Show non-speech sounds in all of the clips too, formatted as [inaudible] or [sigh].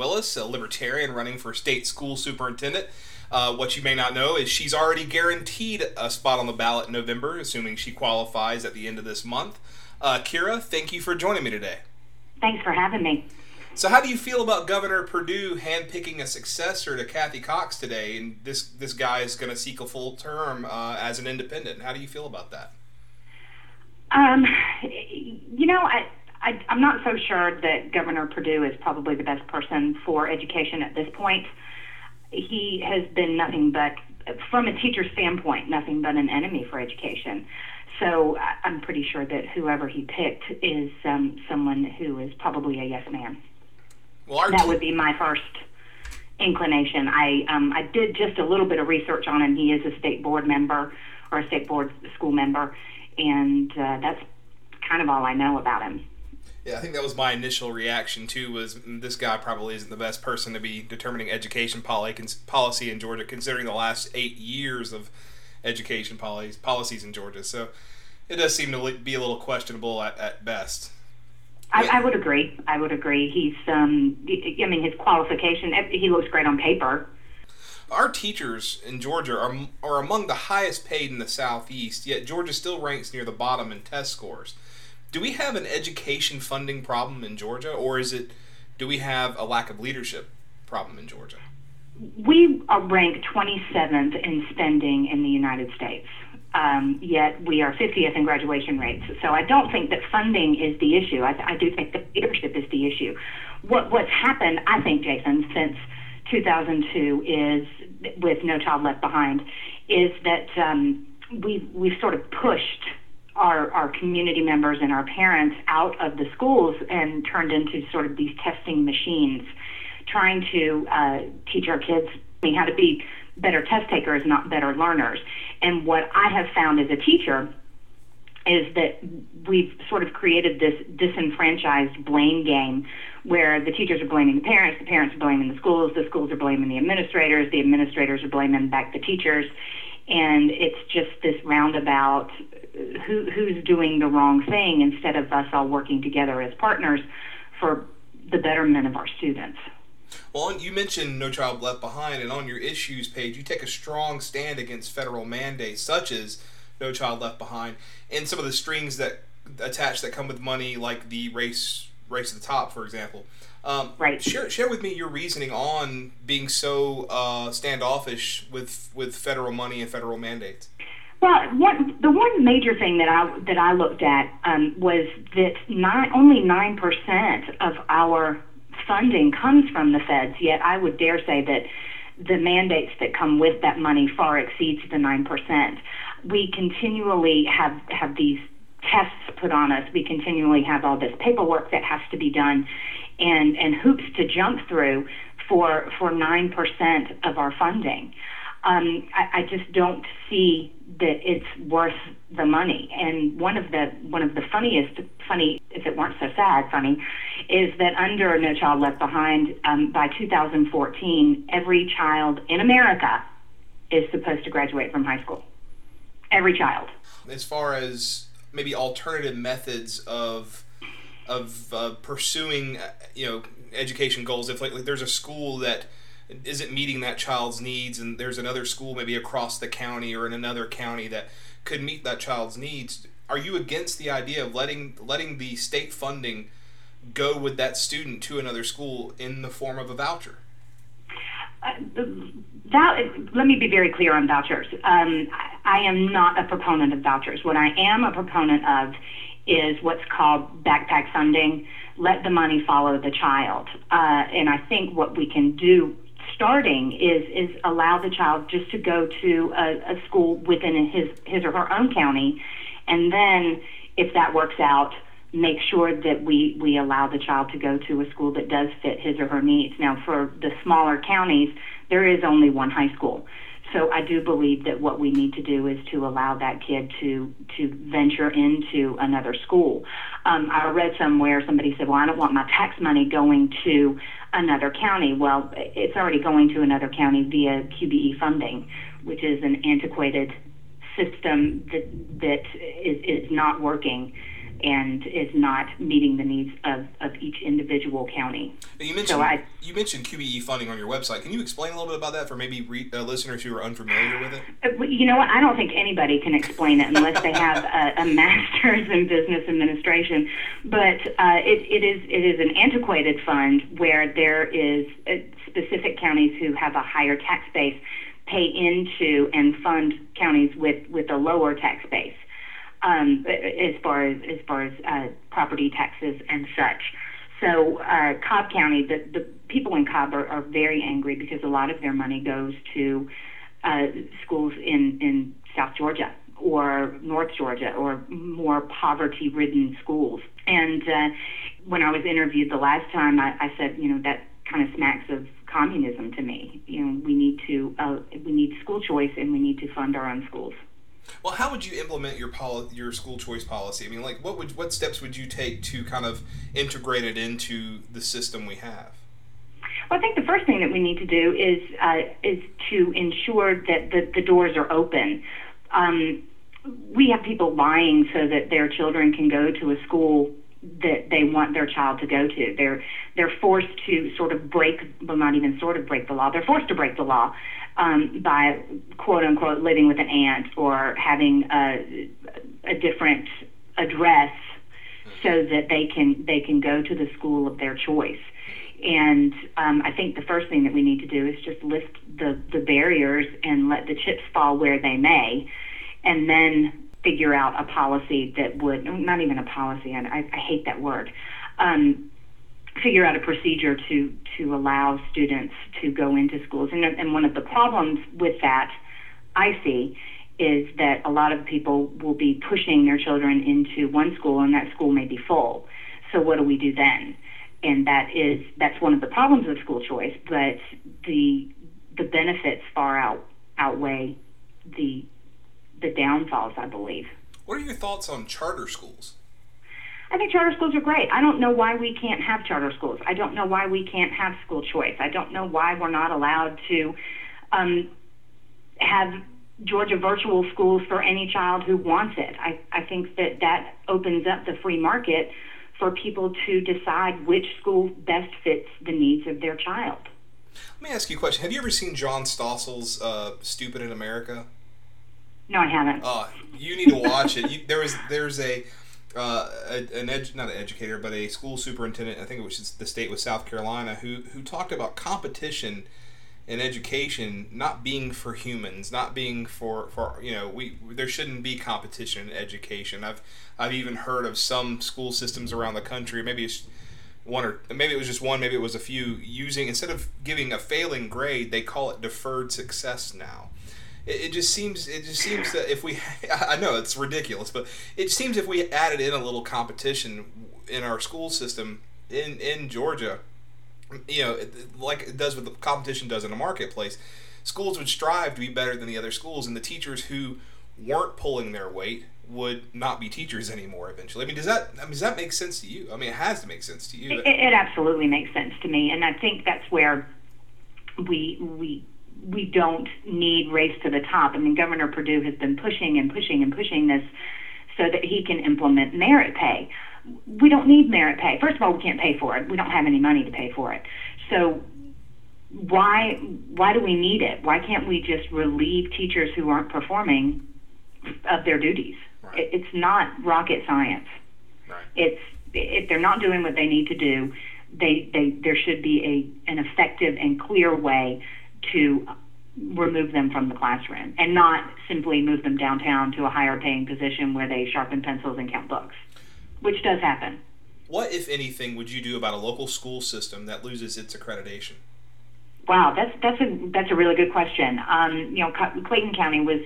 talking with Kira Willis, a libertarian running for state school superintendent. Uh, what you may not know is she's already guaranteed a spot on the ballot in November, assuming she qualifies at the end of this month. Uh, Kira, thank you for joining me today. Thanks for having me. So, how do you feel about Governor Perdue handpicking a successor to Kathy Cox today? And this this guy is going to seek a full term uh, as an independent. How do you feel about that? Um, you know, I, I I'm not so sure that Governor Perdue is probably the best person for education at this point. He has been nothing but, from a teacher standpoint, nothing but an enemy for education. So I'm pretty sure that whoever he picked is um, someone who is probably a yes man. Well, that would be my first inclination. I um, I did just a little bit of research on him. He is a state board member or a state board school member, and uh, that's kind of all I know about him. Yeah, I think that was my initial reaction too. Was mm, this guy probably isn't the best person to be determining education policy in Georgia, considering the last eight years of education policies policies in Georgia. So it does seem to be a little questionable at, at best. I, I would agree. I would agree. He's, um, I mean, his qualification, he looks great on paper. Our teachers in Georgia are, are among the highest paid in the Southeast, yet Georgia still ranks near the bottom in test scores. Do we have an education funding problem in Georgia, or is it, do we have a lack of leadership problem in Georgia? We are ranked 27th in spending in the United States. Um, yet we are 50th in graduation rates. So I don't think that funding is the issue. I, I do think that leadership is the issue. What, what's happened, I think, Jason, since 2002 is with No Child Left Behind, is that um, we've we've sort of pushed our our community members and our parents out of the schools and turned into sort of these testing machines, trying to uh, teach our kids how to be better test takers, not better learners. And what I have found as a teacher is that we've sort of created this disenfranchised blame game where the teachers are blaming the parents, the parents are blaming the schools, the schools are blaming the administrators, the administrators are blaming back the teachers. And it's just this roundabout who, who's doing the wrong thing instead of us all working together as partners for the betterment of our students. Well, you mentioned No Child Left Behind, and on your issues page, you take a strong stand against federal mandates such as No Child Left Behind, and some of the strings that attach that come with money, like the race race to the top, for example. Um, right. Share share with me your reasoning on being so uh, standoffish with with federal money and federal mandates. Well, one, the one major thing that I that I looked at um, was that nine, only nine percent of our funding comes from the feds, yet I would dare say that the mandates that come with that money far exceeds the 9%. We continually have, have these tests put on us. We continually have all this paperwork that has to be done and, and hoops to jump through for, for 9% of our funding um, I, I just don't see that it's worth the money. And one of the one of the funniest funny, if it weren't so sad, funny, is that under No Child Left Behind, um, by 2014, every child in America is supposed to graduate from high school. Every child. As far as maybe alternative methods of of uh, pursuing, uh, you know, education goals. If like, like there's a school that isn't meeting that child's needs and there's another school maybe across the county or in another county that could meet that child's needs are you against the idea of letting letting the state funding go with that student to another school in the form of a voucher uh, that, let me be very clear on vouchers. Um, I am not a proponent of vouchers. What I am a proponent of is what's called backpack funding. Let the money follow the child. Uh, and I think what we can do starting is is allow the child just to go to a, a school within his his or her own county, and then if that works out, make sure that we we allow the child to go to a school that does fit his or her needs. Now, for the smaller counties, there is only one high school. So I do believe that what we need to do is to allow that kid to to venture into another school. Um, I read somewhere somebody said, "Well, I don't want my tax money going to another county." Well, it's already going to another county via QBE funding, which is an antiquated system that that is, is not working. And is not meeting the needs of, of each individual county. You mentioned so I, you mentioned QBE funding on your website. Can you explain a little bit about that for maybe re, uh, listeners who are unfamiliar with it? Uh, you know what? I don't think anybody can explain it unless they have a, a master's in business administration. But uh, it, it is it is an antiquated fund where there is uh, specific counties who have a higher tax base pay into and fund counties with, with a lower tax base um, as far as as far as uh, property taxes and such. So uh, Cobb County, the, the people in Cobb are, are very angry because a lot of their money goes to uh, schools in, in South Georgia or North Georgia or more poverty ridden schools. And uh, when I was interviewed the last time, I, I said, you know, that kind of smacks of communism to me. You know, we need to uh, we need school choice and we need to fund our own schools. Well, how would you implement your poli- your school choice policy? I mean, like, what would what steps would you take to kind of integrate it into the system we have? Well, I think the first thing that we need to do is uh, is to ensure that the, the doors are open. Um, we have people lying so that their children can go to a school that they want their child to go to. They're they're forced to sort of break, well, not even sort of break the law. They're forced to break the law um, by quote unquote living with an aunt or having a, a different address so that they can they can go to the school of their choice. And um, I think the first thing that we need to do is just lift the, the barriers and let the chips fall where they may, and then figure out a policy that would not even a policy. I, I hate that word. Um, figure out a procedure to to allow students to go into schools. And, and one of the problems with that, I see, is that a lot of people will be pushing their children into one school, and that school may be full. So what do we do then? And that is that's one of the problems of school choice. But the the benefits far out outweigh the the downfalls, I believe. What are your thoughts on charter schools? I think charter schools are great. I don't know why we can't have charter schools. I don't know why we can't have school choice. I don't know why we're not allowed to um, have Georgia virtual schools for any child who wants it. I, I think that that opens up the free market for people to decide which school best fits the needs of their child. Let me ask you a question. Have you ever seen John Stossel's uh, "Stupid in America"? No, I haven't. Oh, you need to watch it. You, there was there's a uh, an ed, not an educator, but a school superintendent. I think it was the state with South Carolina who who talked about competition in education not being for humans, not being for for you know we there shouldn't be competition in education. I've I've even heard of some school systems around the country. Maybe it's one or maybe it was just one, maybe it was a few using instead of giving a failing grade, they call it deferred success now it, just seems it just seems that if we [laughs] I know it's ridiculous, but it seems if we added in a little competition in our school system in in Georgia, you know, like it does what the competition does in a marketplace, schools would strive to be better than the other schools, and the teachers who weren't pulling their weight would not be teachers anymore eventually. I mean, does that I mean, does that make sense to you? I mean, it has to make sense to you. It, it absolutely makes sense to me, and I think that's where we we we don't need race to the top. I mean, Governor Perdue has been pushing and pushing and pushing this so that he can implement merit pay. We don't need merit pay. First of all, we can't pay for it. We don't have any money to pay for it. So why why do we need it? Why can't we just relieve teachers who aren't performing of their duties? Right. It, it's not rocket science. Right. It's if they're not doing what they need to do, they, they there should be a an effective and clear way to remove them from the classroom and not simply move them downtown to a higher paying position where they sharpen pencils and count books, which does happen. What, if anything, would you do about a local school system that loses its accreditation? Wow, that's that's a that's a really good question. Um, you know, Clayton County was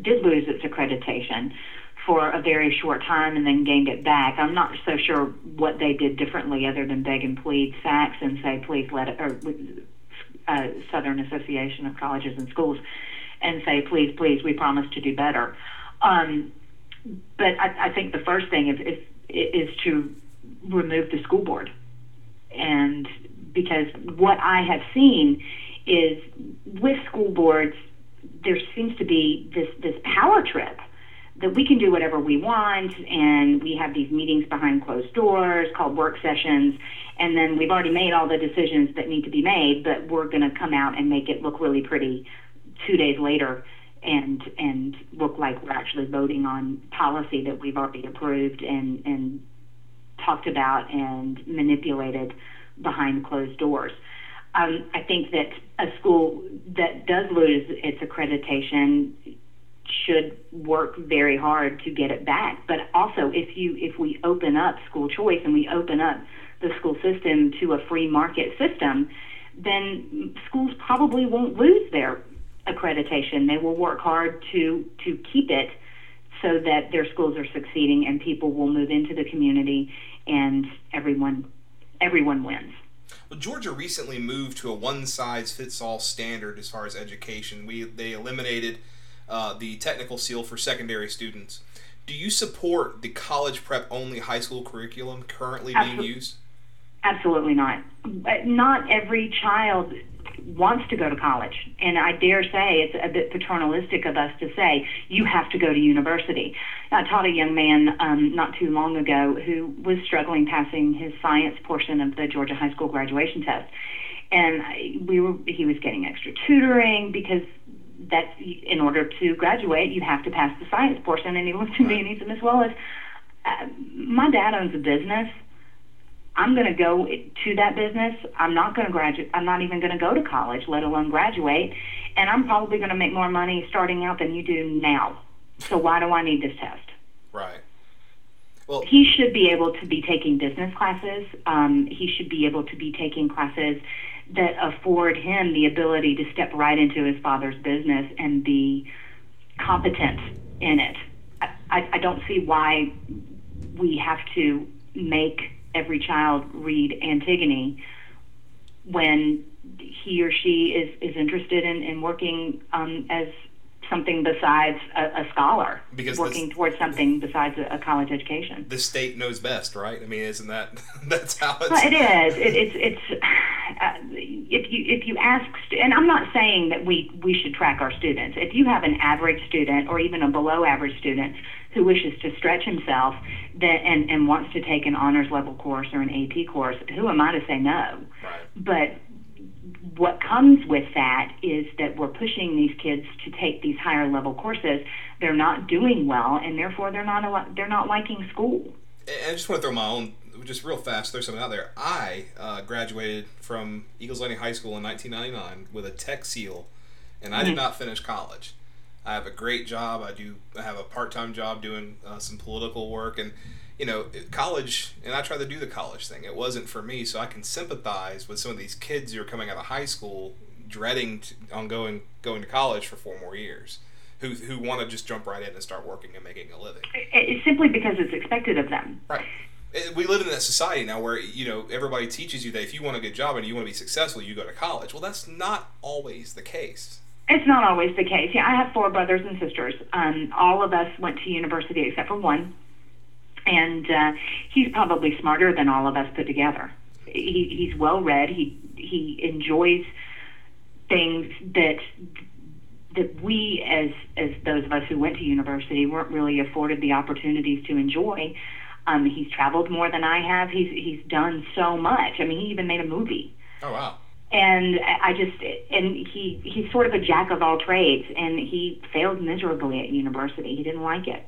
did lose its accreditation for a very short time and then gained it back. I'm not so sure what they did differently other than beg and plead SACS and say, please let it, or uh, Southern Association of Colleges and Schools and say, please, please, we promise to do better. Um, but I, I, think the first thing is, is, is to remove the school board. And because what I have seen is with school boards, there seems to be this, this power trip that we can do whatever we want, and we have these meetings behind closed doors called work sessions, and then we've already made all the decisions that need to be made, but we're going to come out and make it look really pretty two days later and and look like we're actually voting on policy that we've already approved and and talked about and manipulated behind closed doors. Um, I think that a school that does lose its accreditation should work very hard to get it back. But also, if you if we open up school choice and we open up the school system to a free market system, then schools probably won't lose their accreditation. They will work hard to to keep it so that their schools are succeeding and people will move into the community and everyone everyone wins. Well, Georgia recently moved to a one size fits all standard as far as education. We they eliminated uh, the technical seal for secondary students. Do you support the college prep only high school curriculum currently being used? Absolutely not. Not every child wants to go to college. And I dare say it's a bit paternalistic of us to say, you have to go to university. I taught a young man um, not too long ago who was struggling passing his science portion of the Georgia High School graduation test. And we were, he was getting extra tutoring because that's in order to graduate, you have to pass the science portion. And he looked at me and he said, Miss Wallace, uh, my dad owns a business I'm going to go to that business. I'm not going to graduate. I'm not even going to go to college, let alone graduate. And I'm probably going to make more money starting out than you do now. So why do I need this test? Right. Well, he should be able to be taking business classes. Um, he should be able to be taking classes that afford him the ability to step right into his father's business and be competent in it. I, I, I don't see why we have to make every child read Antigone when he or she is, is interested in, in working um, as something besides a, a scholar, because working towards something besides a, a, college education. The state knows best, right? I mean, isn't that [laughs] that's how it's? Well, it is. It, it's it's uh, if you if you ask, and I'm not saying that we we should track our students. If you have an average student or even a below average student who wishes to stretch himself that, and, and wants to take an honors level course or an AP course, who am I to say no? But what comes with that is that we're pushing these kids to take these higher level courses. They're not doing well, and therefore they're not they're not liking school. I just want to throw my own, just real fast, throw something out there. I uh, graduated from Eagles Landing High School in 1999 with a tech seal, and I mm-hmm. did not finish college. I have a great job. I do I have a part time job doing uh, some political work, and you know, college. And I tried to do the college thing. It wasn't for me, so I can sympathize with some of these kids who are coming out of high school dreading to, on going going to college for four more years. Who, who want to just jump right in and start working and making a living? It's simply because it's expected of them. Right we live in that society now where you know everybody teaches you that if you want a good job and you want to be successful you go to college well that's not always the case it's not always the case. Yeah, I have four brothers and sisters. Um, all of us went to university except for one, and uh, he's probably smarter than all of us put together. He, he's well read. He he enjoys things that that we, as as those of us who went to university, weren't really afforded the opportunities to enjoy. Um, he's traveled more than I have. He's he's done so much. I mean, he even made a movie. Oh wow! and I just and he he's sort of a jack of all trades, and he failed miserably at university. He didn't like it.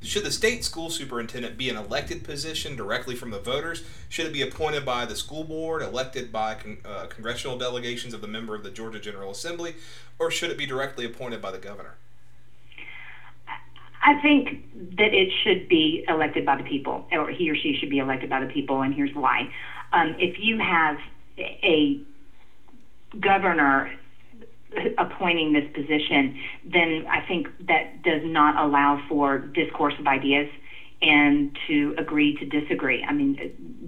Should the state school superintendent be an elected position directly from the voters? Should it be appointed by the school board, elected by con- uh, congressional delegations of the member of the Georgia General Assembly, or should it be directly appointed by the governor? I think that it should be elected by the people, or he or she should be elected by the people, and here's why. Um, if you have a governor appointing this position, then I think that does not allow for discourse of ideas and to agree to disagree. I mean,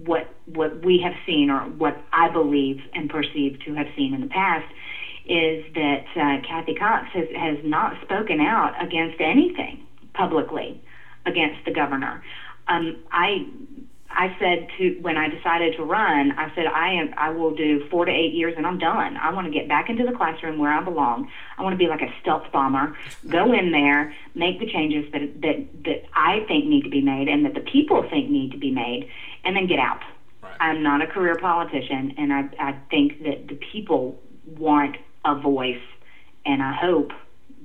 what what we have seen, or what I believe and perceive to have seen in the past, is that uh, Kathy Cox has has not spoken out against anything publicly against the governor. Um, I I said to when I decided to run, I said I am I will do four to eight years and I'm done. I want to get back into the classroom where I belong. I want to be like a stealth bomber, go in there, make the changes that that that I think need to be made and that the people think need to be made, and then get out. Right. I'm not a career politician, and I I think that the people want a voice, and I hope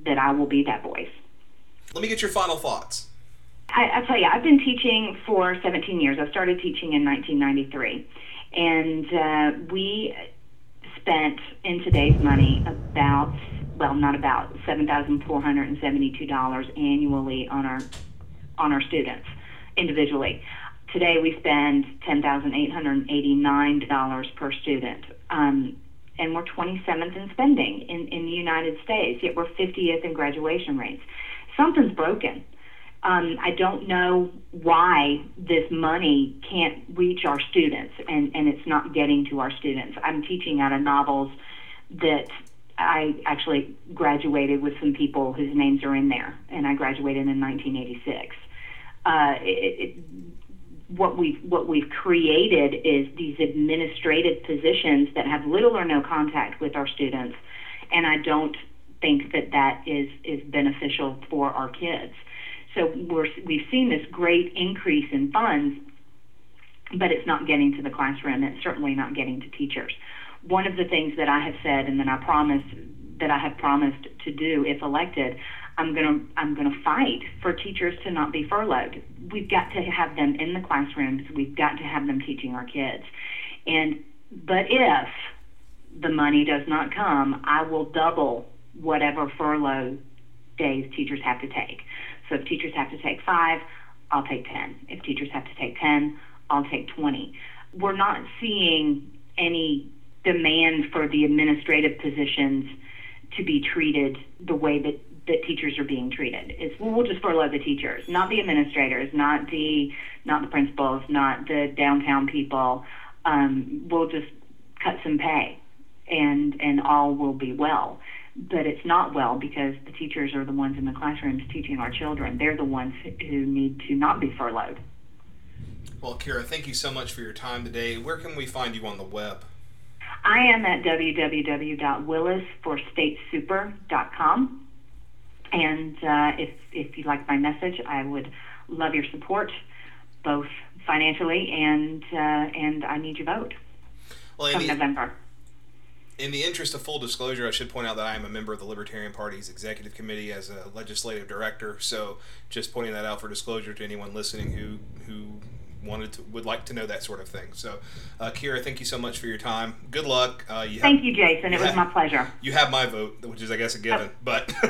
that I will be that voice. Let me get your final thoughts. I, I tell you, I've been teaching for 17 years. I started teaching in 1993, and uh, we spent in today's money about well, not about seven thousand four hundred and seventy-two dollars annually on our on our students individually. Today we spend ten thousand eight hundred eighty-nine dollars per student. Um, and we're 27th in spending in, in the United States, yet we're 50th in graduation rates. Something's broken um, I don't know why this money can't reach our students and, and it's not getting to our students. I'm teaching out of novels that I actually graduated with some people whose names are in there, and I graduated in 1986. Uh, it, it, what we've what we've created is these administrative positions that have little or no contact with our students, and I don't think that that is is beneficial for our kids. So we're, we've seen this great increase in funds, but it's not getting to the classroom. It's certainly not getting to teachers. One of the things that I have said and that I promised that I have promised to do if elected, I'm gonna I'm gonna fight for teachers to not be furloughed. We've got to have them in the classrooms. We've got to have them teaching our kids. And but if the money does not come, I will double whatever furlough days teachers have to take. So if teachers have to take five, I'll take 10. If teachers have to take 10, I'll take 20. We're not seeing any demand for the administrative positions to be treated the way that, that teachers are being treated. It's well, we'll just furlough the teachers, not the administrators, not the not the principals, not the downtown people. Um, we'll just cut some pay, and and all will be well but it's not well because the teachers are the ones in the classrooms teaching our children. They're the ones who need to not be furloughed. Well, Kira, thank you so much for your time today. Where can we find you on the web? I am at www.willisforstatesuper.com. And uh, if, if you like my message, I would love your support, both financially and, uh, and I need your vote well, come November in the interest of full disclosure, I should point out that I am a member of the Libertarian Party's executive committee as a legislative director. So, just pointing that out for disclosure to anyone listening who who wanted to would like to know that sort of thing. So, uh, Kira, thank you so much for your time. Good luck. Uh, you thank have, you, Jason. It was my pleasure. You have my vote, which is, I guess, a given. Oh, but [laughs]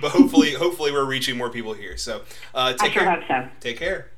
but hopefully, hopefully, we're reaching more people here. So, uh, take I sure care. hope so. Take care.